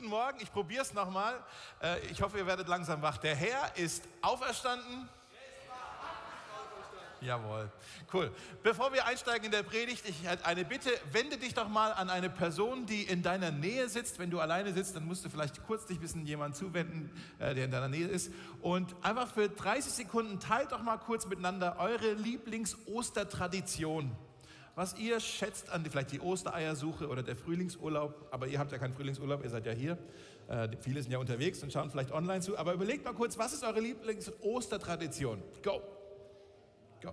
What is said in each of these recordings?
Guten Morgen, ich probiere es nochmal. Äh, ich hoffe, ihr werdet langsam wach. Der Herr ist auferstanden. Jawohl, cool. Bevor wir einsteigen in der Predigt, ich hätte eine Bitte, wende dich doch mal an eine Person, die in deiner Nähe sitzt. Wenn du alleine sitzt, dann musst du vielleicht kurz dich ein bisschen jemand zuwenden, äh, der in deiner Nähe ist. Und einfach für 30 Sekunden teilt doch mal kurz miteinander eure Lieblings-Ostertradition was ihr schätzt an die, vielleicht die Ostereiersuche oder der Frühlingsurlaub, aber ihr habt ja keinen Frühlingsurlaub, ihr seid ja hier. Äh, viele sind ja unterwegs und schauen vielleicht online zu. Aber überlegt mal kurz, was ist eure Lieblings-Ostertradition? Go! Go! Go!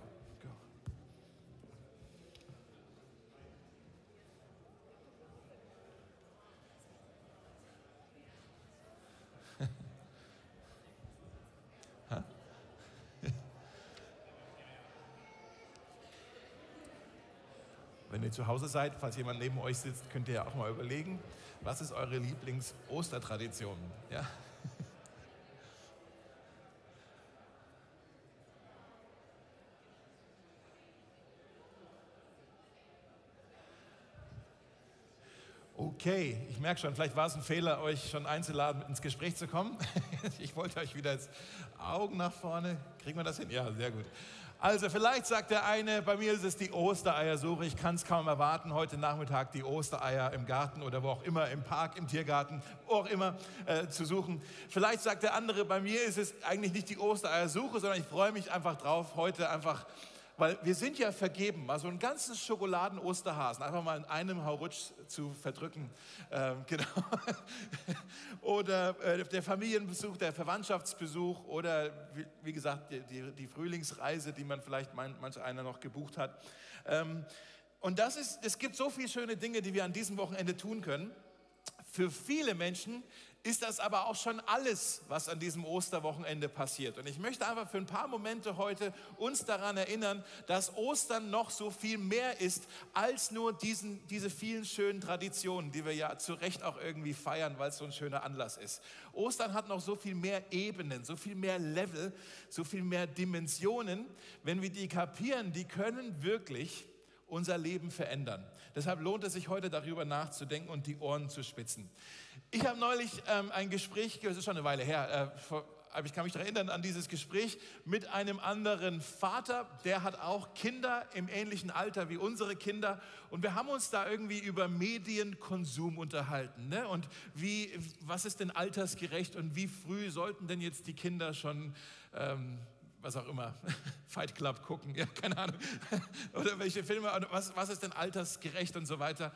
Wenn ihr zu Hause seid, falls jemand neben euch sitzt, könnt ihr ja auch mal überlegen, was ist eure Lieblings-Ostertradition? Ja? Okay, ich merke schon, vielleicht war es ein Fehler, euch schon einzuladen, ins Gespräch zu kommen. Ich wollte euch wieder jetzt Augen nach vorne. Kriegen wir das hin? Ja, sehr gut. Also vielleicht sagt der eine, bei mir ist es die Ostereiersuche. Ich kann es kaum erwarten, heute Nachmittag die Ostereier im Garten oder wo auch immer, im Park, im Tiergarten, wo auch immer äh, zu suchen. Vielleicht sagt der andere, bei mir ist es eigentlich nicht die Ostereiersuche, sondern ich freue mich einfach drauf, heute einfach weil wir sind ja vergeben, mal so einen ganzen Schokoladen-Osterhasen einfach mal in einem Haurutsch zu verdrücken. Ähm, genau. oder äh, der Familienbesuch, der Verwandtschaftsbesuch oder wie, wie gesagt die, die, die, Frühlingsreise, die man vielleicht mein, manch einer noch gebucht hat. Ähm, und das ist, es gibt so viele schöne Dinge, die wir an diesem Wochenende tun können. Für viele Menschen ist das aber auch schon alles, was an diesem Osterwochenende passiert. Und ich möchte einfach für ein paar Momente heute uns daran erinnern, dass Ostern noch so viel mehr ist als nur diesen, diese vielen schönen Traditionen, die wir ja zu Recht auch irgendwie feiern, weil es so ein schöner Anlass ist. Ostern hat noch so viel mehr Ebenen, so viel mehr Level, so viel mehr Dimensionen. Wenn wir die kapieren, die können wirklich unser Leben verändern. Deshalb lohnt es sich heute darüber nachzudenken und die Ohren zu spitzen. Ich habe neulich ähm, ein Gespräch, das ist schon eine Weile her, äh, vor, aber ich kann mich daran erinnern an dieses Gespräch mit einem anderen Vater, der hat auch Kinder im ähnlichen Alter wie unsere Kinder und wir haben uns da irgendwie über Medienkonsum unterhalten ne? und wie, was ist denn altersgerecht und wie früh sollten denn jetzt die Kinder schon ähm, was auch immer, Fight Club gucken, ja, keine Ahnung, oder welche Filme, was, was ist denn altersgerecht und so weiter.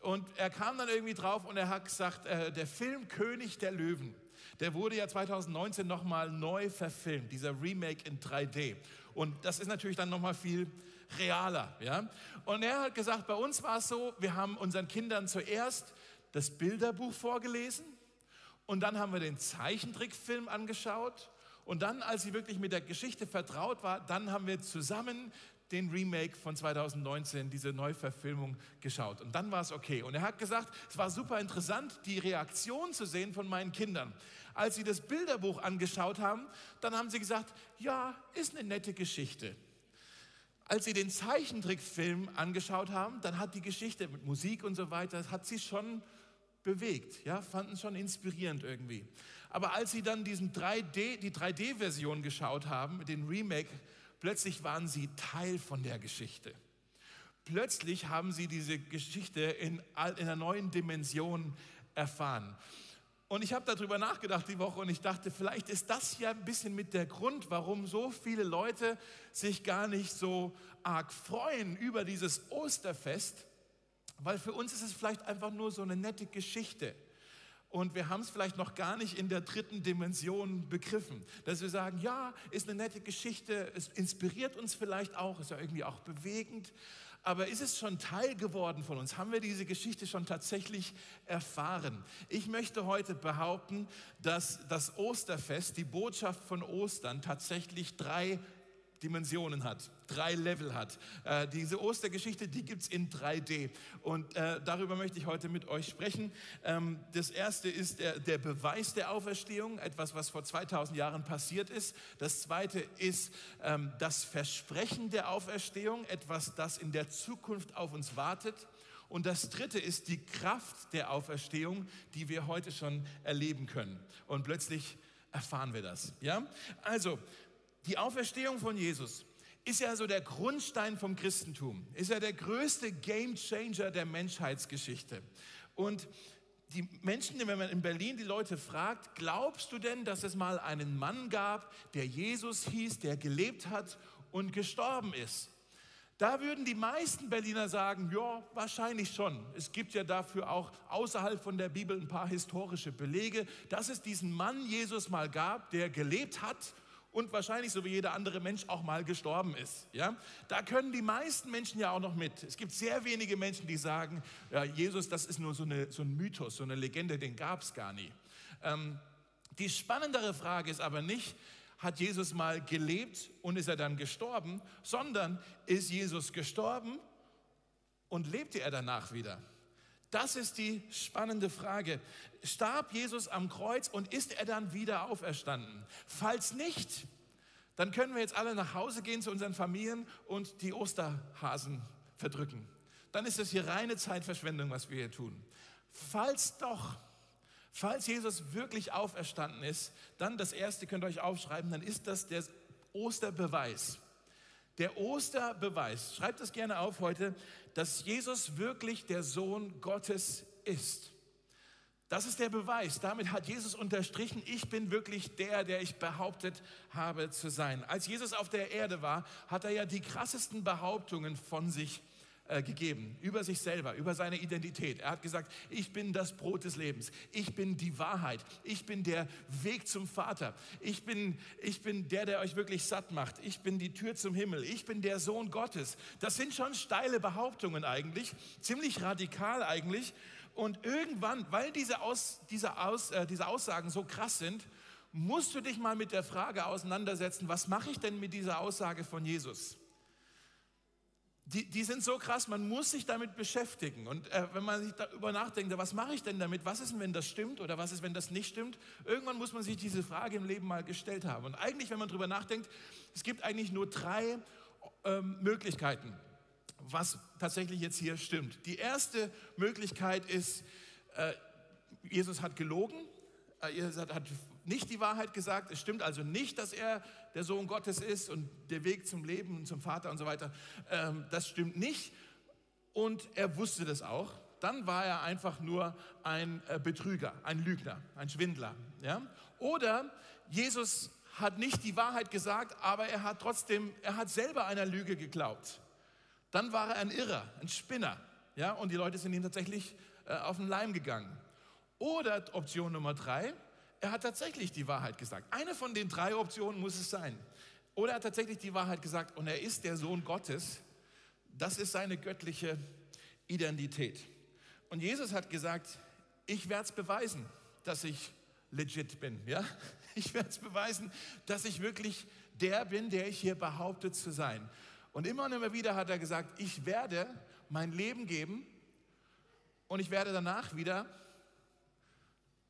Und er kam dann irgendwie drauf und er hat gesagt, äh, der Film König der Löwen, der wurde ja 2019 nochmal neu verfilmt, dieser Remake in 3D. Und das ist natürlich dann nochmal viel realer. Ja? Und er hat gesagt, bei uns war es so, wir haben unseren Kindern zuerst das Bilderbuch vorgelesen und dann haben wir den Zeichentrickfilm angeschaut und dann, als sie wirklich mit der Geschichte vertraut war, dann haben wir zusammen den Remake von 2019, diese Neuverfilmung geschaut. Und dann war es okay. Und er hat gesagt, es war super interessant, die Reaktion zu sehen von meinen Kindern. Als sie das Bilderbuch angeschaut haben, dann haben sie gesagt, ja, ist eine nette Geschichte. Als sie den Zeichentrickfilm angeschaut haben, dann hat die Geschichte mit Musik und so weiter, hat sie schon bewegt, ja, fanden schon inspirierend irgendwie. Aber als sie dann diesen 3D, die 3D-Version geschaut haben, den Remake, plötzlich waren sie Teil von der Geschichte. Plötzlich haben sie diese Geschichte in, in einer neuen Dimension erfahren. Und ich habe darüber nachgedacht die Woche und ich dachte, vielleicht ist das ja ein bisschen mit der Grund, warum so viele Leute sich gar nicht so arg freuen über dieses Osterfest, weil für uns ist es vielleicht einfach nur so eine nette Geschichte und wir haben es vielleicht noch gar nicht in der dritten Dimension begriffen. Dass wir sagen, ja, ist eine nette Geschichte, es inspiriert uns vielleicht auch, ist ja irgendwie auch bewegend, aber ist es schon Teil geworden von uns? Haben wir diese Geschichte schon tatsächlich erfahren? Ich möchte heute behaupten, dass das Osterfest, die Botschaft von Ostern tatsächlich drei Dimensionen hat, drei Level hat. Äh, diese Ostergeschichte, die gibt es in 3D. Und äh, darüber möchte ich heute mit euch sprechen. Ähm, das erste ist der, der, Beweis der Auferstehung, etwas, was vor 2000 Jahren passiert ist. Das zweite ist ähm, das Versprechen der Auferstehung, etwas, das in der Zukunft auf uns wartet. Und das dritte ist die Kraft der Auferstehung, die wir heute schon erleben können. Und plötzlich erfahren wir das. Ja? Also, die Auferstehung von Jesus ist ja so der Grundstein vom Christentum, ist ja der größte Gamechanger der Menschheitsgeschichte. Und die Menschen, wenn man in Berlin die Leute fragt, glaubst du denn, dass es mal einen Mann gab, der Jesus hieß, der gelebt hat und gestorben ist? Da würden die meisten Berliner sagen, ja, wahrscheinlich schon. Es gibt ja dafür auch außerhalb von der Bibel ein paar historische Belege, dass es diesen Mann Jesus mal gab, der gelebt hat und wahrscheinlich so wie jeder andere Mensch auch mal gestorben ist. Ja? Da können die meisten Menschen ja auch noch mit. Es gibt sehr wenige Menschen, die sagen, ja, Jesus, das ist nur so, eine, so ein Mythos, so eine Legende, den gab es gar nie. Ähm, die spannendere Frage ist aber nicht, hat Jesus mal gelebt und ist er dann gestorben, sondern ist Jesus gestorben und lebte er danach wieder? Das ist die spannende Frage. Starb Jesus am Kreuz und ist er dann wieder auferstanden? Falls nicht, dann können wir jetzt alle nach Hause gehen zu unseren Familien und die Osterhasen verdrücken. Dann ist das hier reine Zeitverschwendung, was wir hier tun. Falls doch, Falls Jesus wirklich auferstanden ist, dann das erste könnt ihr euch aufschreiben, dann ist das der Osterbeweis. Der Osterbeweis, schreibt das gerne auf heute, dass Jesus wirklich der Sohn Gottes ist. Das ist der Beweis. Damit hat Jesus unterstrichen, ich bin wirklich der, der ich behauptet habe zu sein. Als Jesus auf der Erde war, hat er ja die krassesten Behauptungen von sich äh, gegeben über sich selber, über seine Identität. Er hat gesagt, ich bin das Brot des Lebens, ich bin die Wahrheit, ich bin der Weg zum Vater, ich bin, ich bin der, der euch wirklich satt macht, ich bin die Tür zum Himmel, ich bin der Sohn Gottes. Das sind schon steile Behauptungen eigentlich, ziemlich radikal eigentlich. Und irgendwann, weil diese, Aus, diese, Aus, äh, diese Aussagen so krass sind, musst du dich mal mit der Frage auseinandersetzen, was mache ich denn mit dieser Aussage von Jesus? Die, die sind so krass, man muss sich damit beschäftigen. Und äh, wenn man sich darüber nachdenkt, was mache ich denn damit? Was ist denn, wenn das stimmt oder was ist, wenn das nicht stimmt? Irgendwann muss man sich diese Frage im Leben mal gestellt haben. Und eigentlich, wenn man darüber nachdenkt, es gibt eigentlich nur drei ähm, Möglichkeiten, was tatsächlich jetzt hier stimmt. Die erste Möglichkeit ist, äh, Jesus hat gelogen, äh, Jesus hat, hat nicht die Wahrheit gesagt. Es stimmt also nicht, dass er der Sohn Gottes ist und der Weg zum Leben und zum Vater und so weiter. Ähm, das stimmt nicht. Und er wusste das auch. Dann war er einfach nur ein äh, Betrüger, ein Lügner, ein Schwindler. Ja? Oder Jesus hat nicht die Wahrheit gesagt, aber er hat trotzdem, er hat selber einer Lüge geglaubt. Dann war er ein Irrer, ein Spinner. Ja? Und die Leute sind ihm tatsächlich äh, auf den Leim gegangen. Oder Option Nummer drei, er hat tatsächlich die Wahrheit gesagt. Eine von den drei Optionen muss es sein. Oder er hat tatsächlich die Wahrheit gesagt und er ist der Sohn Gottes. Das ist seine göttliche Identität. Und Jesus hat gesagt, ich werde es beweisen, dass ich legit bin. Ja? Ich werde es beweisen, dass ich wirklich der bin, der ich hier behauptet zu sein. Und immer und immer wieder hat er gesagt, ich werde mein Leben geben und ich werde danach wieder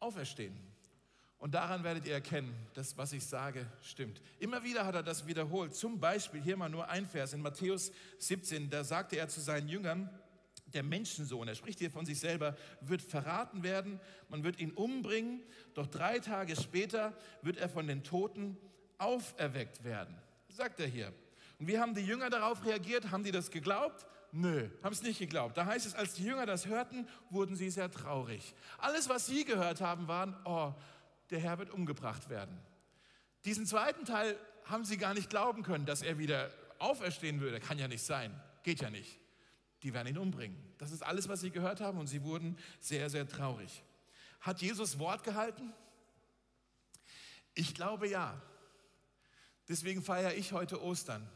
auferstehen. Und daran werdet ihr erkennen, dass was ich sage, stimmt. Immer wieder hat er das wiederholt. Zum Beispiel, hier mal nur ein Vers in Matthäus 17, da sagte er zu seinen Jüngern, der Menschensohn, er spricht hier von sich selber, wird verraten werden, man wird ihn umbringen, doch drei Tage später wird er von den Toten auferweckt werden. Sagt er hier. Und wie haben die Jünger darauf reagiert? Haben die das geglaubt? Nö, haben es nicht geglaubt. Da heißt es, als die Jünger das hörten, wurden sie sehr traurig. Alles, was sie gehört haben, waren, oh, der Herr wird umgebracht werden. Diesen zweiten Teil haben sie gar nicht glauben können, dass er wieder auferstehen würde. Kann ja nicht sein, geht ja nicht. Die werden ihn umbringen. Das ist alles, was sie gehört haben und sie wurden sehr, sehr traurig. Hat Jesus Wort gehalten? Ich glaube ja. Deswegen feiere ich heute Ostern.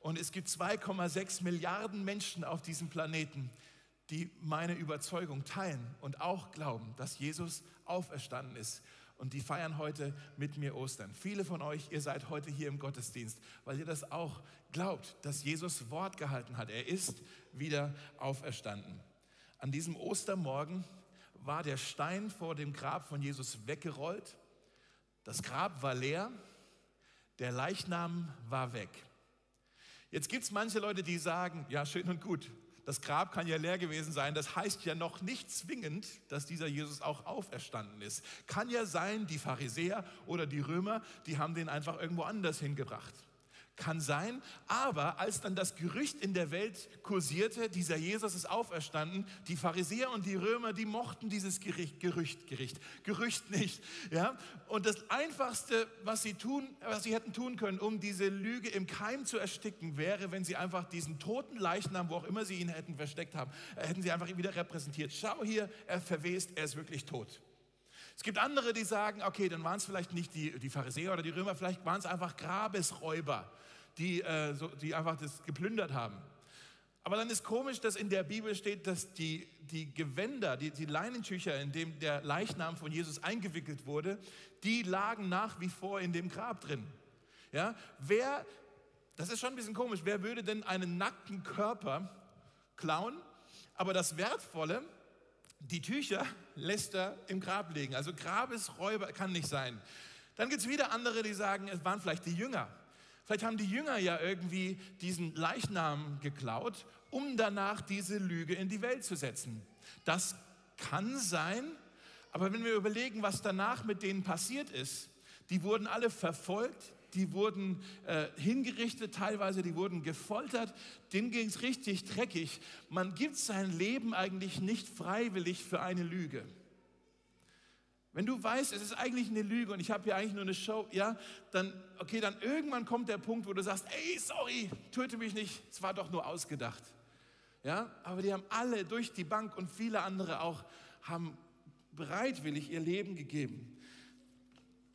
Und es gibt 2,6 Milliarden Menschen auf diesem Planeten, die meine Überzeugung teilen und auch glauben, dass Jesus auferstanden ist und die feiern heute mit mir Ostern. Viele von euch, ihr seid heute hier im Gottesdienst, weil ihr das auch glaubt, dass Jesus Wort gehalten hat. Er ist wieder auferstanden. An diesem Ostermorgen war der Stein vor dem Grab von Jesus weggerollt. Das Grab war leer, der Leichnam war weg. Jetzt gibt es manche Leute, die sagen, ja, schön und gut, das Grab kann ja leer gewesen sein. Das heißt ja noch nicht zwingend, dass dieser Jesus auch auferstanden ist. Kann ja sein, die Pharisäer oder die Römer, die haben den einfach irgendwo anders hingebracht. Kann sein, aber als dann das Gerücht in der Welt kursierte, dieser Jesus ist auferstanden, die Pharisäer und die Römer, die mochten dieses Gericht, Gerücht, Gericht, Gerücht nicht. Ja? Und das Einfachste, was sie, tun, was sie hätten tun können, um diese Lüge im Keim zu ersticken, wäre, wenn sie einfach diesen toten Leichnam, wo auch immer sie ihn hätten versteckt haben, äh, hätten sie einfach wieder repräsentiert. Schau hier, er verwest, er ist wirklich tot. Es gibt andere, die sagen, okay, dann waren es vielleicht nicht die, die Pharisäer oder die Römer, vielleicht waren es einfach Grabesräuber die, äh, so, die einfach das geplündert haben. Aber dann ist komisch, dass in der Bibel steht, dass die, die Gewänder, die, die Leinentücher, in dem der Leichnam von Jesus eingewickelt wurde, die lagen nach wie vor in dem Grab drin. Ja, wer, das ist schon ein bisschen komisch, wer würde denn einen nackten Körper klauen, aber das Wertvolle, die Tücher lässt er im Grab legen. Also Grabesräuber kann nicht sein. Dann gibt es wieder andere, die sagen, es waren vielleicht die Jünger. Vielleicht haben die Jünger ja irgendwie diesen Leichnam geklaut, um danach diese Lüge in die Welt zu setzen. Das kann sein, aber wenn wir überlegen, was danach mit denen passiert ist, die wurden alle verfolgt, die wurden äh, hingerichtet, teilweise die wurden gefoltert, denen ging es richtig dreckig. Man gibt sein Leben eigentlich nicht freiwillig für eine Lüge. Wenn du weißt, es ist eigentlich eine Lüge und ich habe hier eigentlich nur eine Show, ja, dann, okay, dann irgendwann kommt der Punkt, wo du sagst, ey, sorry, töte mich nicht, es war doch nur ausgedacht. Ja, aber die haben alle durch die Bank und viele andere auch, haben bereitwillig ihr Leben gegeben.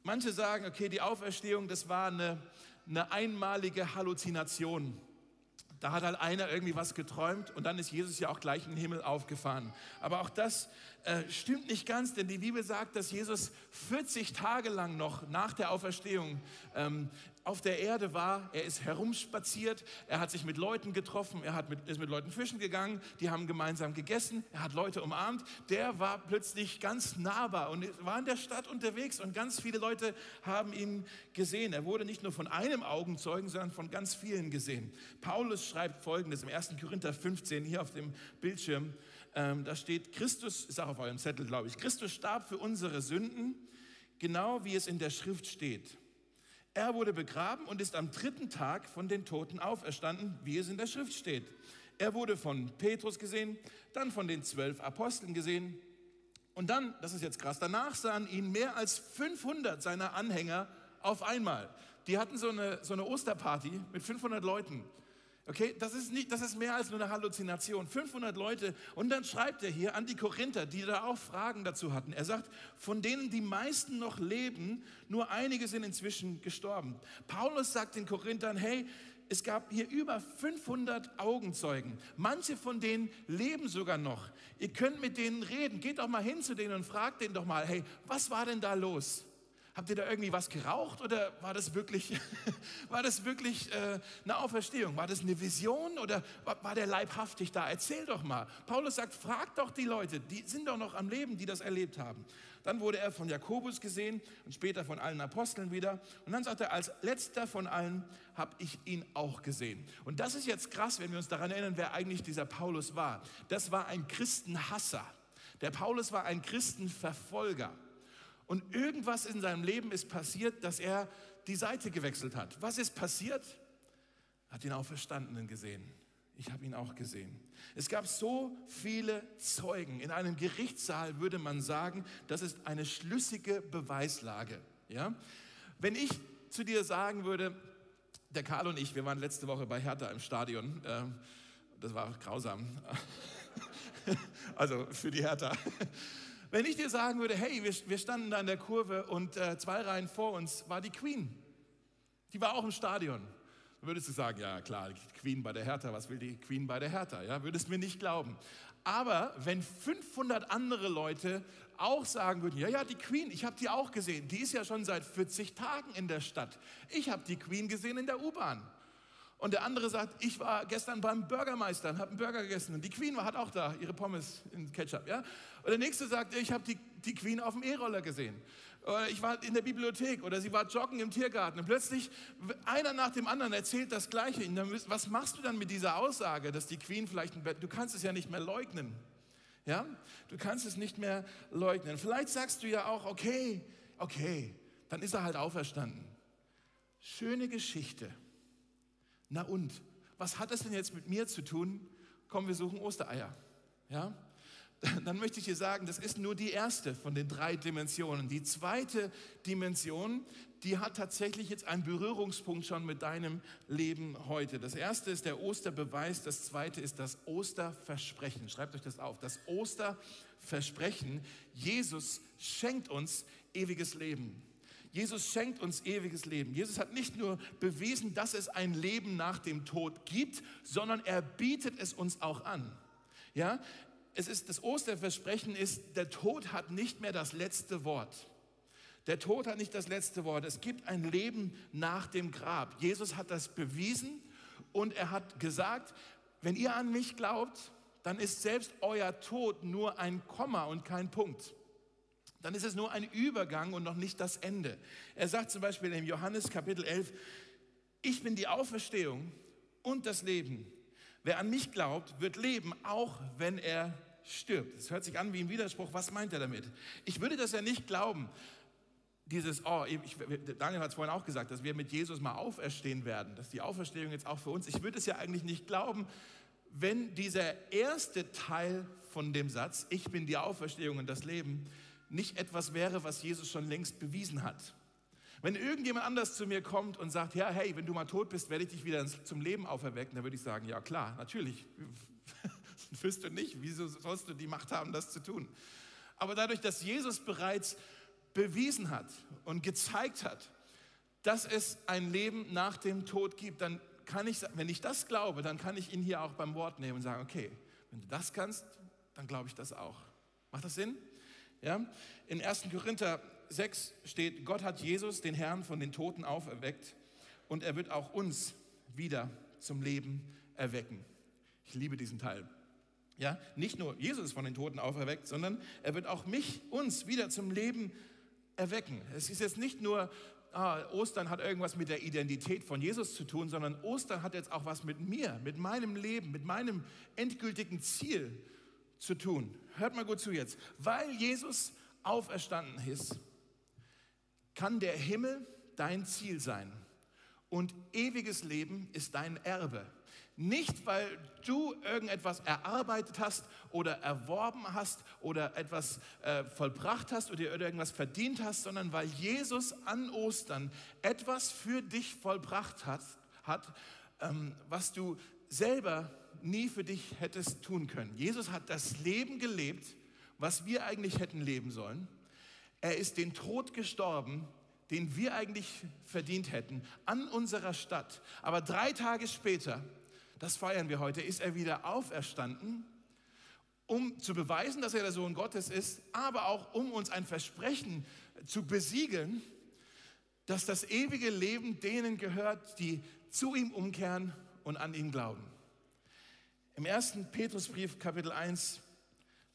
Manche sagen, okay, die Auferstehung, das war eine, eine einmalige Halluzination. Da hat halt einer irgendwie was geträumt und dann ist Jesus ja auch gleich in den Himmel aufgefahren. Aber auch das äh, stimmt nicht ganz, denn die Bibel sagt, dass Jesus 40 Tage lang noch nach der Auferstehung ähm, auf der Erde war. Er ist herumspaziert, er hat sich mit Leuten getroffen, er hat mit, ist mit Leuten fischen gegangen, die haben gemeinsam gegessen, er hat Leute umarmt. Der war plötzlich ganz nahbar und war in der Stadt unterwegs und ganz viele Leute haben ihn gesehen. Er wurde nicht nur von einem Augenzeugen, sondern von ganz vielen gesehen. Paulus schreibt folgendes im 1. Korinther 15 hier auf dem Bildschirm. Ähm, da steht, Christus, ist auch auf eurem Zettel, glaube ich, Christus starb für unsere Sünden, genau wie es in der Schrift steht. Er wurde begraben und ist am dritten Tag von den Toten auferstanden, wie es in der Schrift steht. Er wurde von Petrus gesehen, dann von den zwölf Aposteln gesehen und dann, das ist jetzt krass, danach sahen ihn mehr als 500 seiner Anhänger auf einmal. Die hatten so eine, so eine Osterparty mit 500 Leuten. Okay, das ist, nicht, das ist mehr als nur eine Halluzination. 500 Leute. Und dann schreibt er hier an die Korinther, die da auch Fragen dazu hatten. Er sagt, von denen die meisten noch leben, nur einige sind inzwischen gestorben. Paulus sagt den Korinthern, hey, es gab hier über 500 Augenzeugen. Manche von denen leben sogar noch. Ihr könnt mit denen reden. Geht doch mal hin zu denen und fragt denen doch mal, hey, was war denn da los? Habt ihr da irgendwie was geraucht oder war das wirklich, war das wirklich äh, eine Auferstehung? War das eine Vision oder war, war der leibhaftig da? Erzähl doch mal. Paulus sagt, frag doch die Leute, die sind doch noch am Leben, die das erlebt haben. Dann wurde er von Jakobus gesehen und später von allen Aposteln wieder. Und dann sagt er, als letzter von allen habe ich ihn auch gesehen. Und das ist jetzt krass, wenn wir uns daran erinnern, wer eigentlich dieser Paulus war. Das war ein Christenhasser. Der Paulus war ein Christenverfolger. Und irgendwas in seinem Leben ist passiert, dass er die Seite gewechselt hat. Was ist passiert? Er hat ihn Auferstandenen gesehen. Ich habe ihn auch gesehen. Es gab so viele Zeugen. In einem Gerichtssaal würde man sagen, das ist eine schlüssige Beweislage. Ja? Wenn ich zu dir sagen würde, der Karl und ich, wir waren letzte Woche bei Hertha im Stadion. Äh, das war grausam. also für die Hertha. Wenn ich dir sagen würde, hey, wir, wir standen da in der Kurve und äh, zwei Reihen vor uns war die Queen. Die war auch im Stadion. Dann würdest du sagen, ja klar, die Queen bei der Hertha, was will die Queen bei der Hertha? Ja, würdest mir nicht glauben. Aber wenn 500 andere Leute auch sagen würden, ja, ja, die Queen, ich habe die auch gesehen, die ist ja schon seit 40 Tagen in der Stadt. Ich habe die Queen gesehen in der U-Bahn. Und der andere sagt, ich war gestern beim Bürgermeister und habe einen Burger gegessen. Und die Queen war, hat auch da ihre Pommes in Ketchup. Ja? Und der nächste sagt, ich habe die die Queen auf dem E-Roller gesehen. Oder ich war in der Bibliothek oder sie war joggen im Tiergarten und plötzlich einer nach dem anderen erzählt das Gleiche. Was machst du dann mit dieser Aussage, dass die Queen vielleicht, du kannst es ja nicht mehr leugnen. Ja, du kannst es nicht mehr leugnen. Vielleicht sagst du ja auch, okay, okay, dann ist er halt auferstanden. Schöne Geschichte. Na und, was hat das denn jetzt mit mir zu tun? Komm, wir suchen Ostereier. Ja? dann möchte ich dir sagen, das ist nur die erste von den drei Dimensionen. Die zweite Dimension, die hat tatsächlich jetzt einen Berührungspunkt schon mit deinem Leben heute. Das erste ist der Osterbeweis, das zweite ist das Osterversprechen. Schreibt euch das auf. Das Osterversprechen. Jesus schenkt uns ewiges Leben. Jesus schenkt uns ewiges Leben. Jesus hat nicht nur bewiesen, dass es ein Leben nach dem Tod gibt, sondern er bietet es uns auch an. Ja, es ist, das Osterversprechen ist, der Tod hat nicht mehr das letzte Wort. Der Tod hat nicht das letzte Wort. Es gibt ein Leben nach dem Grab. Jesus hat das bewiesen und er hat gesagt, wenn ihr an mich glaubt, dann ist selbst euer Tod nur ein Komma und kein Punkt. Dann ist es nur ein Übergang und noch nicht das Ende. Er sagt zum Beispiel im Johannes Kapitel 11, ich bin die Auferstehung und das Leben. Wer an mich glaubt, wird leben, auch wenn er stirbt. Das hört sich an wie ein Widerspruch. Was meint er damit? Ich würde das ja nicht glauben. Dieses, oh, ich, Daniel hat es vorhin auch gesagt, dass wir mit Jesus mal auferstehen werden, dass die Auferstehung jetzt auch für uns, ich würde es ja eigentlich nicht glauben, wenn dieser erste Teil von dem Satz, ich bin die Auferstehung und das Leben, nicht etwas wäre, was Jesus schon längst bewiesen hat. Wenn irgendjemand anders zu mir kommt und sagt, ja, hey, wenn du mal tot bist, werde ich dich wieder zum Leben auferwecken, dann würde ich sagen, ja klar, natürlich. Wirst du nicht. Wieso sollst du die Macht haben, das zu tun? Aber dadurch, dass Jesus bereits bewiesen hat und gezeigt hat, dass es ein Leben nach dem Tod gibt, dann kann ich, wenn ich das glaube, dann kann ich ihn hier auch beim Wort nehmen und sagen, okay, wenn du das kannst, dann glaube ich das auch. Macht das Sinn? Ja? In 1. Korinther 6 steht, Gott hat Jesus, den Herrn, von den Toten auferweckt und er wird auch uns wieder zum Leben erwecken. Ich liebe diesen Teil. Ja, nicht nur Jesus ist von den Toten auferweckt, sondern er wird auch mich, uns wieder zum Leben erwecken. Es ist jetzt nicht nur, ah, Ostern hat irgendwas mit der Identität von Jesus zu tun, sondern Ostern hat jetzt auch was mit mir, mit meinem Leben, mit meinem endgültigen Ziel zu tun. Hört mal gut zu jetzt. Weil Jesus auferstanden ist, kann der Himmel dein Ziel sein und ewiges Leben ist dein Erbe. Nicht, weil du irgendetwas erarbeitet hast oder erworben hast oder etwas äh, vollbracht hast oder irgendwas verdient hast, sondern weil Jesus an Ostern etwas für dich vollbracht hat, hat ähm, was du selber nie für dich hättest tun können. Jesus hat das Leben gelebt, was wir eigentlich hätten leben sollen. Er ist den Tod gestorben, den wir eigentlich verdient hätten, an unserer Stadt. Aber drei Tage später, das feiern wir heute, ist er wieder auferstanden, um zu beweisen, dass er der Sohn Gottes ist, aber auch um uns ein Versprechen zu besiegeln, dass das ewige Leben denen gehört, die zu ihm umkehren und an ihn glauben. Im ersten Petrusbrief Kapitel 1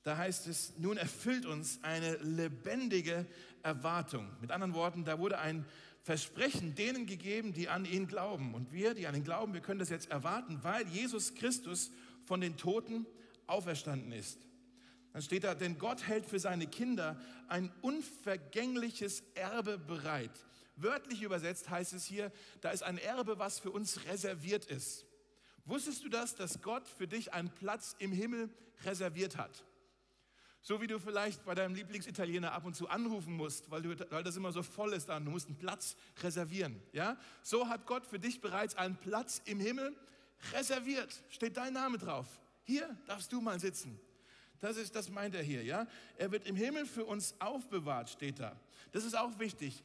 da heißt es, nun erfüllt uns eine lebendige Erwartung. Mit anderen Worten, da wurde ein Versprechen denen gegeben, die an ihn glauben. Und wir, die an ihn glauben, wir können das jetzt erwarten, weil Jesus Christus von den Toten auferstanden ist. Dann steht da, denn Gott hält für seine Kinder ein unvergängliches Erbe bereit. Wörtlich übersetzt heißt es hier, da ist ein Erbe, was für uns reserviert ist. Wusstest du das, dass Gott für dich einen Platz im Himmel reserviert hat? So wie du vielleicht bei deinem Lieblingsitaliener ab und zu anrufen musst, weil, du, weil das immer so voll ist da und du musst einen Platz reservieren. Ja? So hat Gott für dich bereits einen Platz im Himmel reserviert. Steht dein Name drauf. Hier darfst du mal sitzen. Das, ist, das meint er hier. Ja? Er wird im Himmel für uns aufbewahrt, steht da. Das ist auch wichtig.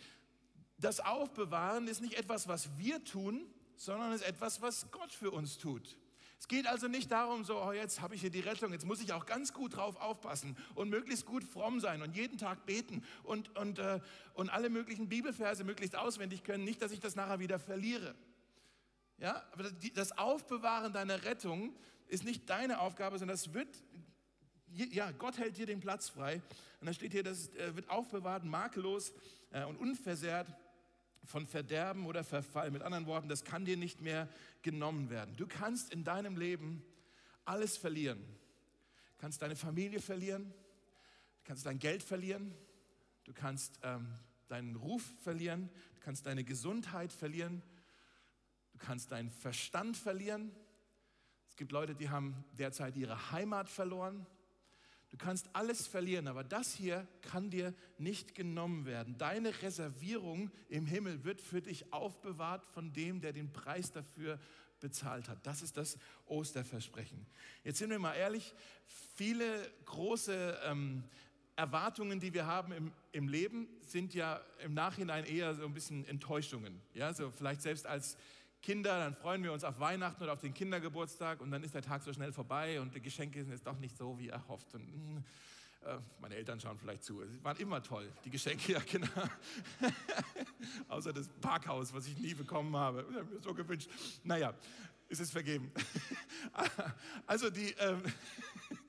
Das Aufbewahren ist nicht etwas, was wir tun, sondern ist etwas, was Gott für uns tut. Es geht also nicht darum, so, oh, jetzt habe ich hier die Rettung, jetzt muss ich auch ganz gut drauf aufpassen und möglichst gut fromm sein und jeden Tag beten und, und, äh, und alle möglichen Bibelverse möglichst auswendig können, nicht, dass ich das nachher wieder verliere. Ja, aber das Aufbewahren deiner Rettung ist nicht deine Aufgabe, sondern das wird ja, Gott hält dir den Platz frei. Und da steht hier, das äh, wird aufbewahrt, makellos äh, und unversehrt von Verderben oder Verfall. Mit anderen Worten, das kann dir nicht mehr genommen werden. Du kannst in deinem Leben alles verlieren. Du kannst deine Familie verlieren, du kannst dein Geld verlieren, du kannst ähm, deinen Ruf verlieren, du kannst deine Gesundheit verlieren, du kannst deinen Verstand verlieren. Es gibt Leute, die haben derzeit ihre Heimat verloren. Du kannst alles verlieren, aber das hier kann dir nicht genommen werden. Deine Reservierung im Himmel wird für dich aufbewahrt von dem, der den Preis dafür bezahlt hat. Das ist das Osterversprechen. Jetzt sind wir mal ehrlich, viele große ähm, Erwartungen, die wir haben im, im Leben, sind ja im Nachhinein eher so ein bisschen Enttäuschungen. Ja, so vielleicht selbst als Kinder, dann freuen wir uns auf Weihnachten oder auf den Kindergeburtstag und dann ist der Tag so schnell vorbei und die Geschenke sind jetzt doch nicht so, wie erhofft. Und, äh, meine Eltern schauen vielleicht zu. Es waren immer toll, die Geschenke, ja genau. Außer das Parkhaus, was ich nie bekommen habe. Ich habe mir so gewünscht. Naja, ist es vergeben. also die, ähm,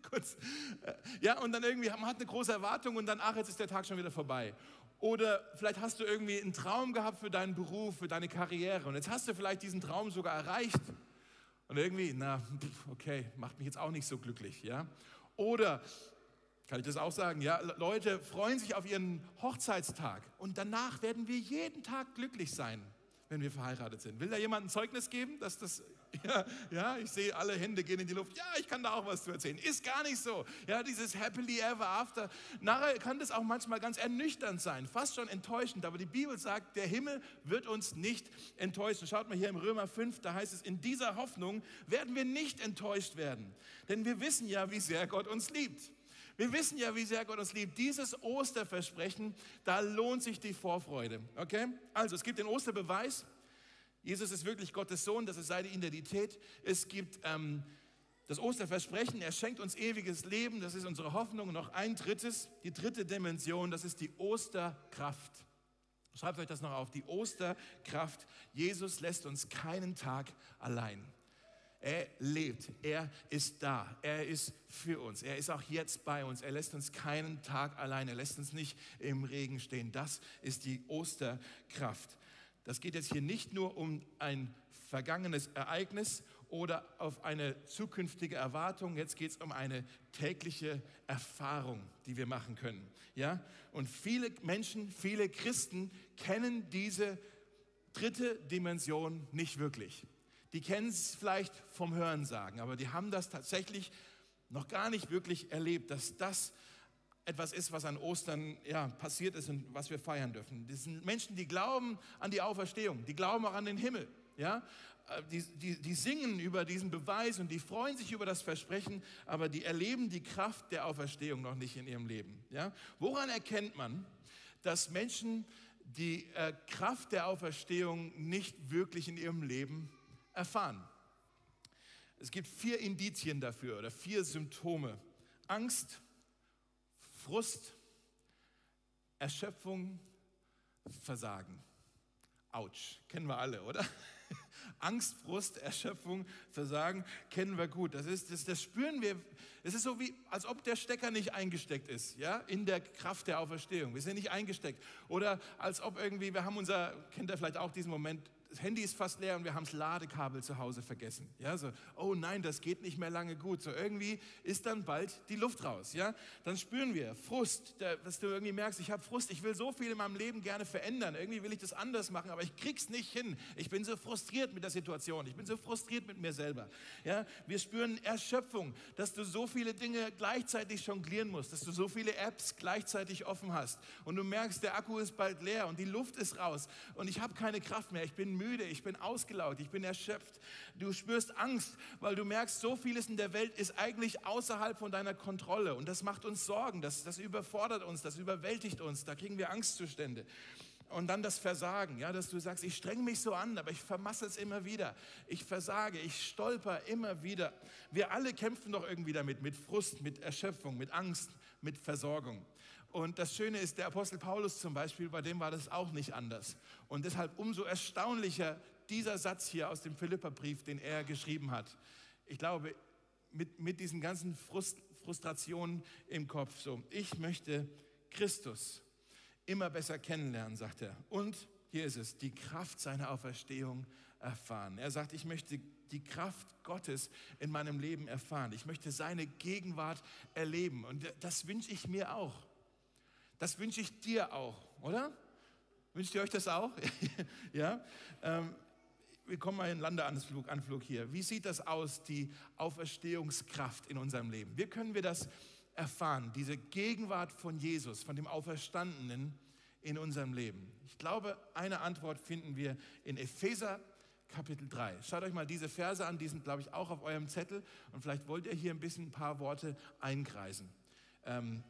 kurz, äh, ja, und dann irgendwie, man hat eine große Erwartung und dann, ach, jetzt ist der Tag schon wieder vorbei. Oder vielleicht hast du irgendwie einen Traum gehabt für deinen Beruf, für deine Karriere und jetzt hast du vielleicht diesen Traum sogar erreicht. Und irgendwie, na, okay, macht mich jetzt auch nicht so glücklich, ja? Oder kann ich das auch sagen? Ja, Leute freuen sich auf ihren Hochzeitstag und danach werden wir jeden Tag glücklich sein, wenn wir verheiratet sind. Will da jemand ein Zeugnis geben, dass das Ja, ja, ich sehe, alle Hände gehen in die Luft. Ja, ich kann da auch was zu erzählen. Ist gar nicht so. Ja, dieses Happily Ever After. Nachher kann das auch manchmal ganz ernüchternd sein, fast schon enttäuschend. Aber die Bibel sagt, der Himmel wird uns nicht enttäuschen. Schaut mal hier im Römer 5, da heißt es, in dieser Hoffnung werden wir nicht enttäuscht werden. Denn wir wissen ja, wie sehr Gott uns liebt. Wir wissen ja, wie sehr Gott uns liebt. Dieses Osterversprechen, da lohnt sich die Vorfreude. Okay? Also, es gibt den Osterbeweis. Jesus ist wirklich Gottes Sohn, das ist seine Identität. Es gibt ähm, das Osterversprechen, er schenkt uns ewiges Leben, das ist unsere Hoffnung. Noch ein drittes, die dritte Dimension, das ist die Osterkraft. Schreibt euch das noch auf, die Osterkraft. Jesus lässt uns keinen Tag allein. Er lebt, er ist da, er ist für uns, er ist auch jetzt bei uns, er lässt uns keinen Tag allein, er lässt uns nicht im Regen stehen. Das ist die Osterkraft. Das geht jetzt hier nicht nur um ein vergangenes Ereignis oder auf eine zukünftige Erwartung. Jetzt geht es um eine tägliche Erfahrung, die wir machen können. Ja? Und viele Menschen, viele Christen kennen diese dritte Dimension nicht wirklich. Die kennen es vielleicht vom Hörensagen, aber die haben das tatsächlich noch gar nicht wirklich erlebt, dass das etwas ist, was an Ostern ja, passiert ist und was wir feiern dürfen. Das sind Menschen, die glauben an die Auferstehung, die glauben auch an den Himmel. Ja? Äh, die, die, die singen über diesen Beweis und die freuen sich über das Versprechen, aber die erleben die Kraft der Auferstehung noch nicht in ihrem Leben. Ja? Woran erkennt man, dass Menschen die äh, Kraft der Auferstehung nicht wirklich in ihrem Leben erfahren? Es gibt vier Indizien dafür oder vier Symptome. Angst, Frust, Erschöpfung, Versagen. Autsch, kennen wir alle, oder? Angst, Frust, Erschöpfung, Versagen kennen wir gut. Das, ist, das, das spüren wir. Es ist so wie, als ob der Stecker nicht eingesteckt ist, ja, in der Kraft der Auferstehung. Wir sind nicht eingesteckt. Oder als ob irgendwie, wir haben unser, kennt ihr vielleicht auch diesen Moment, das Handy ist fast leer und wir haben das Ladekabel zu Hause vergessen. Ja, so, oh nein, das geht nicht mehr lange gut. So irgendwie ist dann bald die Luft raus. Ja, dann spüren wir Frust, dass du irgendwie merkst, ich habe Frust, ich will so viel in meinem Leben gerne verändern. Irgendwie will ich das anders machen, aber ich krieg's nicht hin. Ich bin so frustriert mit der Situation. Ich bin so frustriert mit mir selber. Ja, wir spüren Erschöpfung, dass du so viele Dinge gleichzeitig jonglieren musst, dass du so viele Apps gleichzeitig offen hast und du merkst, der Akku ist bald leer und die Luft ist raus und ich habe keine Kraft mehr. Ich bin müde müde, ich bin ausgelaugt, ich bin erschöpft. Du spürst Angst, weil du merkst, so vieles in der Welt ist eigentlich außerhalb von deiner Kontrolle. Und das macht uns Sorgen, das, das überfordert uns, das überwältigt uns, da kriegen wir Angstzustände. Und dann das Versagen, ja, dass du sagst, ich strenge mich so an, aber ich vermasse es immer wieder. Ich versage, ich stolper immer wieder. Wir alle kämpfen doch irgendwie damit, mit Frust, mit Erschöpfung, mit Angst, mit Versorgung. Und das Schöne ist, der Apostel Paulus zum Beispiel, bei dem war das auch nicht anders. Und deshalb umso erstaunlicher dieser Satz hier aus dem Philipperbrief, den er geschrieben hat. Ich glaube, mit, mit diesen ganzen Frust, Frustration im Kopf. So, ich möchte Christus immer besser kennenlernen, sagt er. Und hier ist es, die Kraft seiner Auferstehung erfahren. Er sagt, ich möchte die Kraft Gottes in meinem Leben erfahren. Ich möchte seine Gegenwart erleben. Und das wünsche ich mir auch. Das wünsche ich dir auch, oder? Wünscht ihr euch das auch? ja. Ähm, wir kommen mal in Landeanflug Anflug hier. Wie sieht das aus, die Auferstehungskraft in unserem Leben? Wie können wir das erfahren, diese Gegenwart von Jesus, von dem Auferstandenen in unserem Leben? Ich glaube, eine Antwort finden wir in Epheser Kapitel 3. Schaut euch mal diese Verse an, die sind, glaube ich, auch auf eurem Zettel und vielleicht wollt ihr hier ein bisschen ein paar Worte einkreisen. Ähm,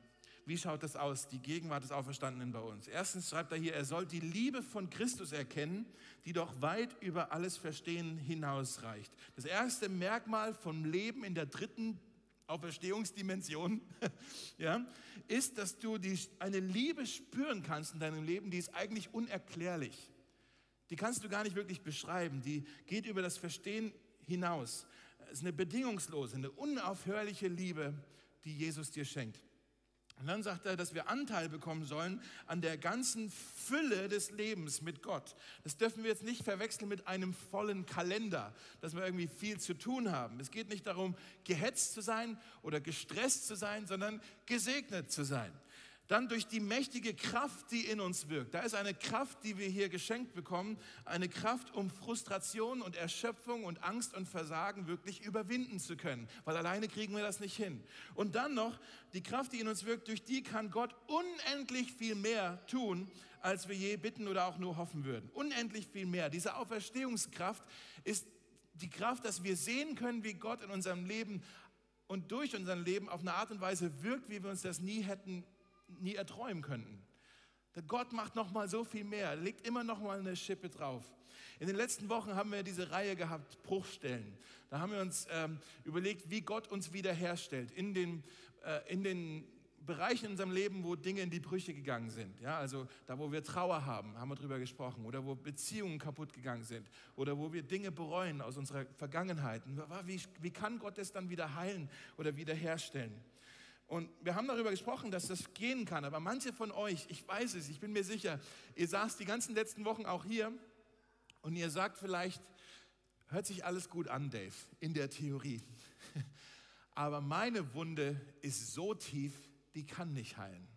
wie schaut das aus, die Gegenwart des Auferstandenen bei uns? Erstens schreibt er hier, er soll die Liebe von Christus erkennen, die doch weit über alles Verstehen hinausreicht. Das erste Merkmal vom Leben in der dritten Auferstehungsdimension, ja, ist, dass du die, eine Liebe spüren kannst in deinem Leben, die ist eigentlich unerklärlich. Die kannst du gar nicht wirklich beschreiben. Die geht über das Verstehen hinaus. Es ist eine bedingungslose, eine unaufhörliche Liebe, die Jesus dir schenkt. Und dann sagt er, dass wir Anteil bekommen sollen an der ganzen Fülle des Lebens mit Gott. Das dürfen wir jetzt nicht verwechseln mit einem vollen Kalender, dass wir irgendwie viel zu tun haben. Es geht nicht darum, gehetzt zu sein oder gestresst zu sein, sondern gesegnet zu sein. Dann durch die mächtige Kraft, die in uns wirkt. Da ist eine Kraft, die wir hier geschenkt bekommen, eine Kraft, um Frustration und Erschöpfung und Angst und Versagen wirklich überwinden zu können, weil alleine kriegen wir das nicht hin. Und dann noch die Kraft, die in uns wirkt, durch die kann Gott unendlich viel mehr tun, als wir je bitten oder auch nur hoffen würden. Unendlich viel mehr. Diese Auferstehungskraft ist die Kraft, dass wir sehen können, wie Gott in unserem Leben und durch unser Leben auf eine Art und Weise wirkt, wie wir uns das nie hätten nie erträumen könnten. Der Gott macht noch mal so viel mehr, legt immer noch mal eine Schippe drauf. In den letzten Wochen haben wir diese Reihe gehabt, Bruchstellen. Da haben wir uns ähm, überlegt, wie Gott uns wiederherstellt in den, äh, in den Bereichen in unserem Leben, wo Dinge in die Brüche gegangen sind. Ja, also da, wo wir Trauer haben, haben wir drüber gesprochen. Oder wo Beziehungen kaputt gegangen sind. Oder wo wir Dinge bereuen aus unserer Vergangenheit. Wie, wie kann Gott das dann wieder heilen oder wiederherstellen? Und wir haben darüber gesprochen, dass das gehen kann. Aber manche von euch, ich weiß es, ich bin mir sicher, ihr saßt die ganzen letzten Wochen auch hier und ihr sagt vielleicht, hört sich alles gut an, Dave, in der Theorie. Aber meine Wunde ist so tief, die kann nicht heilen.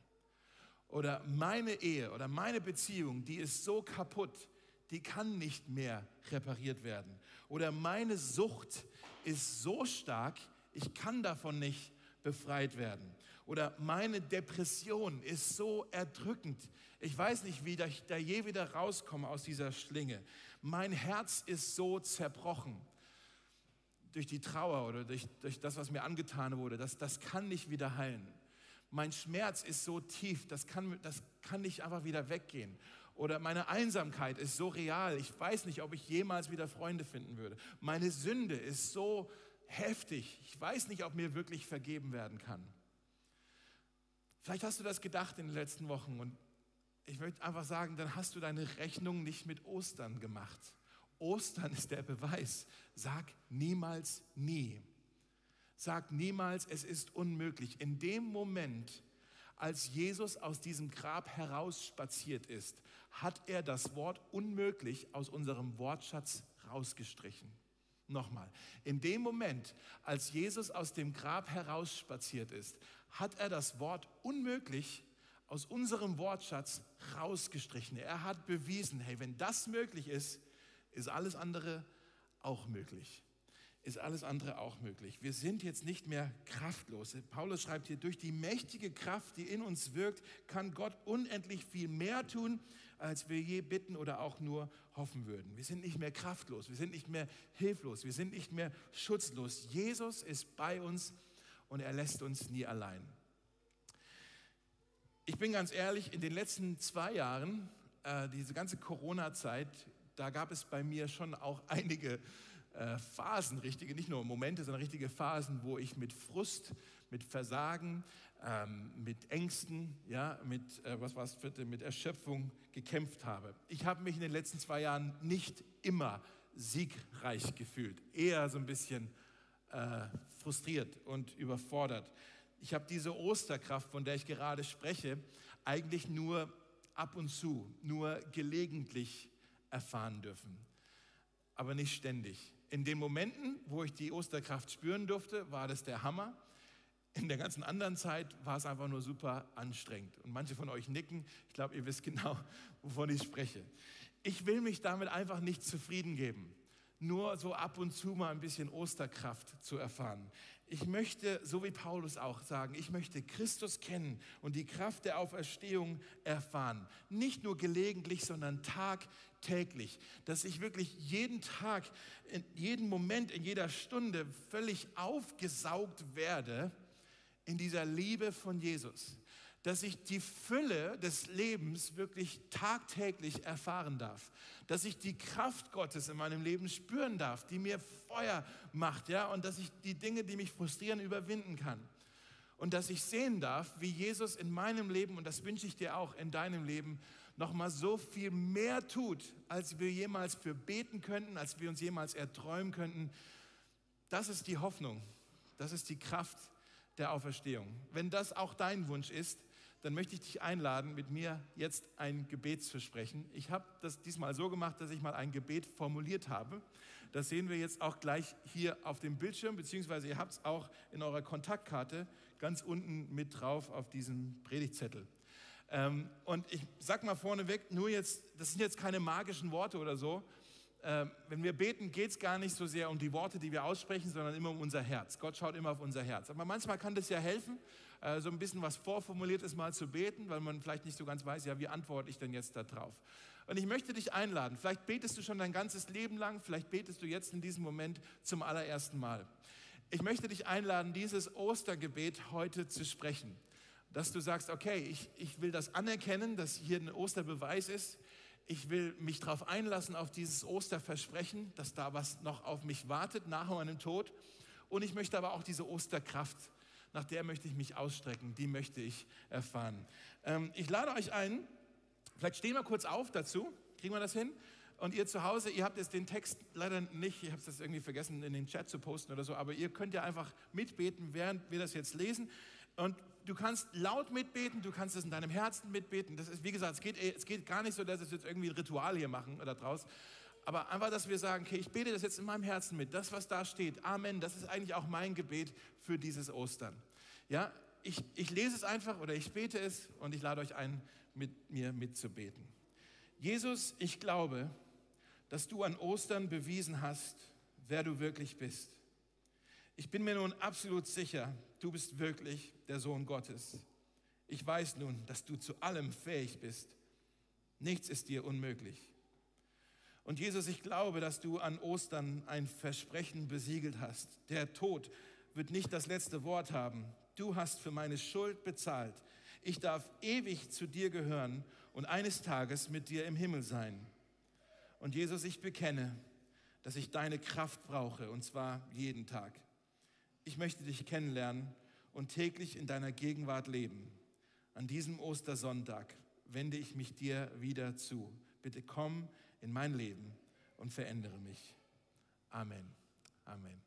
Oder meine Ehe oder meine Beziehung, die ist so kaputt, die kann nicht mehr repariert werden. Oder meine Sucht ist so stark, ich kann davon nicht befreit werden. Oder meine Depression ist so erdrückend. Ich weiß nicht, wie ich da je wieder rauskomme aus dieser Schlinge. Mein Herz ist so zerbrochen durch die Trauer oder durch, durch das, was mir angetan wurde. Das, das kann nicht wieder heilen. Mein Schmerz ist so tief, das kann, das kann nicht einfach wieder weggehen. Oder meine Einsamkeit ist so real, ich weiß nicht, ob ich jemals wieder Freunde finden würde. Meine Sünde ist so heftig. Ich weiß nicht, ob mir wirklich vergeben werden kann. Vielleicht hast du das gedacht in den letzten Wochen und ich möchte einfach sagen, dann hast du deine Rechnung nicht mit Ostern gemacht. Ostern ist der Beweis. Sag niemals nie. Sag niemals, es ist unmöglich. In dem Moment, als Jesus aus diesem Grab herausspaziert ist, hat er das Wort unmöglich aus unserem Wortschatz rausgestrichen. Nochmal, in dem Moment, als Jesus aus dem Grab herausspaziert ist, hat er das Wort unmöglich aus unserem Wortschatz rausgestrichen. Er hat bewiesen, hey, wenn das möglich ist, ist alles andere auch möglich. Ist alles andere auch möglich. Wir sind jetzt nicht mehr kraftlos. Paulus schreibt hier, durch die mächtige Kraft, die in uns wirkt, kann Gott unendlich viel mehr tun, als wir je bitten oder auch nur hoffen würden. Wir sind nicht mehr kraftlos, wir sind nicht mehr hilflos, wir sind nicht mehr schutzlos. Jesus ist bei uns und er lässt uns nie allein. Ich bin ganz ehrlich, in den letzten zwei Jahren, äh, diese ganze Corona-Zeit, da gab es bei mir schon auch einige äh, Phasen, richtige, nicht nur Momente, sondern richtige Phasen, wo ich mit Frust, mit Versagen, ähm, mit Ängsten, ja, mit, äh, was war vierte, mit Erschöpfung gekämpft habe. Ich habe mich in den letzten zwei Jahren nicht immer siegreich gefühlt, eher so ein bisschen äh, frustriert und überfordert. ich habe diese Osterkraft, von der ich gerade spreche, eigentlich nur ab und zu, nur gelegentlich erfahren dürfen, aber nicht ständig. In den Momenten, wo ich die Osterkraft spüren durfte, war das der Hammer. In der ganzen anderen Zeit war es einfach nur super anstrengend. Und manche von euch nicken. Ich glaube, ihr wisst genau, wovon ich spreche. Ich will mich damit einfach nicht zufrieden geben, nur so ab und zu mal ein bisschen Osterkraft zu erfahren. Ich möchte, so wie Paulus auch sagen, ich möchte Christus kennen und die Kraft der Auferstehung erfahren. Nicht nur gelegentlich, sondern tagtäglich. Dass ich wirklich jeden Tag, in jedem Moment, in jeder Stunde völlig aufgesaugt werde in dieser Liebe von Jesus dass ich die Fülle des Lebens wirklich tagtäglich erfahren darf, dass ich die Kraft Gottes in meinem Leben spüren darf, die mir Feuer macht, ja, und dass ich die Dinge, die mich frustrieren, überwinden kann. Und dass ich sehen darf, wie Jesus in meinem Leben, und das wünsche ich dir auch in deinem Leben, nochmal so viel mehr tut, als wir jemals für beten könnten, als wir uns jemals erträumen könnten. Das ist die Hoffnung, das ist die Kraft der Auferstehung. Wenn das auch dein Wunsch ist, dann möchte ich dich einladen, mit mir jetzt ein Gebet zu sprechen. Ich habe das diesmal so gemacht, dass ich mal ein Gebet formuliert habe. Das sehen wir jetzt auch gleich hier auf dem Bildschirm, beziehungsweise ihr habt es auch in eurer Kontaktkarte ganz unten mit drauf auf diesem Predigtzettel. Ähm, und ich sag mal vorneweg, nur jetzt, das sind jetzt keine magischen Worte oder so. Ähm, wenn wir beten, geht es gar nicht so sehr um die Worte, die wir aussprechen, sondern immer um unser Herz. Gott schaut immer auf unser Herz. Aber manchmal kann das ja helfen, äh, so ein bisschen was vorformuliert ist, mal zu beten, weil man vielleicht nicht so ganz weiß, ja, wie antworte ich denn jetzt darauf? Und ich möchte dich einladen, vielleicht betest du schon dein ganzes Leben lang, vielleicht betest du jetzt in diesem Moment zum allerersten Mal. Ich möchte dich einladen, dieses Ostergebet heute zu sprechen. Dass du sagst, okay, ich, ich will das anerkennen, dass hier ein Osterbeweis ist. Ich will mich darauf einlassen, auf dieses Osterversprechen, dass da was noch auf mich wartet nach meinem Tod. Und ich möchte aber auch diese Osterkraft nach der möchte ich mich ausstrecken, die möchte ich erfahren. Ähm, ich lade euch ein, vielleicht stehen wir kurz auf dazu, kriegen wir das hin? Und ihr zu Hause, ihr habt jetzt den Text leider nicht, ich habe es irgendwie vergessen in den Chat zu posten oder so, aber ihr könnt ja einfach mitbeten, während wir das jetzt lesen. Und du kannst laut mitbeten, du kannst es in deinem Herzen mitbeten. Das ist, wie gesagt, es geht, es geht gar nicht so, dass wir jetzt irgendwie ein Ritual hier machen oder draus, aber einfach, dass wir sagen, okay, ich bete das jetzt in meinem Herzen mit, das, was da steht, Amen, das ist eigentlich auch mein Gebet für dieses Ostern. Ja, ich, ich lese es einfach oder ich bete es und ich lade euch ein, mit mir mitzubeten. Jesus, ich glaube, dass du an Ostern bewiesen hast, wer du wirklich bist. Ich bin mir nun absolut sicher, du bist wirklich der Sohn Gottes. Ich weiß nun, dass du zu allem fähig bist. Nichts ist dir unmöglich. Und Jesus, ich glaube, dass du an Ostern ein Versprechen besiegelt hast. Der Tod wird nicht das letzte Wort haben. Du hast für meine Schuld bezahlt. Ich darf ewig zu dir gehören und eines Tages mit dir im Himmel sein. Und Jesus, ich bekenne, dass ich deine Kraft brauche, und zwar jeden Tag. Ich möchte dich kennenlernen und täglich in deiner Gegenwart leben. An diesem Ostersonntag wende ich mich dir wieder zu. Bitte komm in mein Leben und verändere mich. Amen. Amen.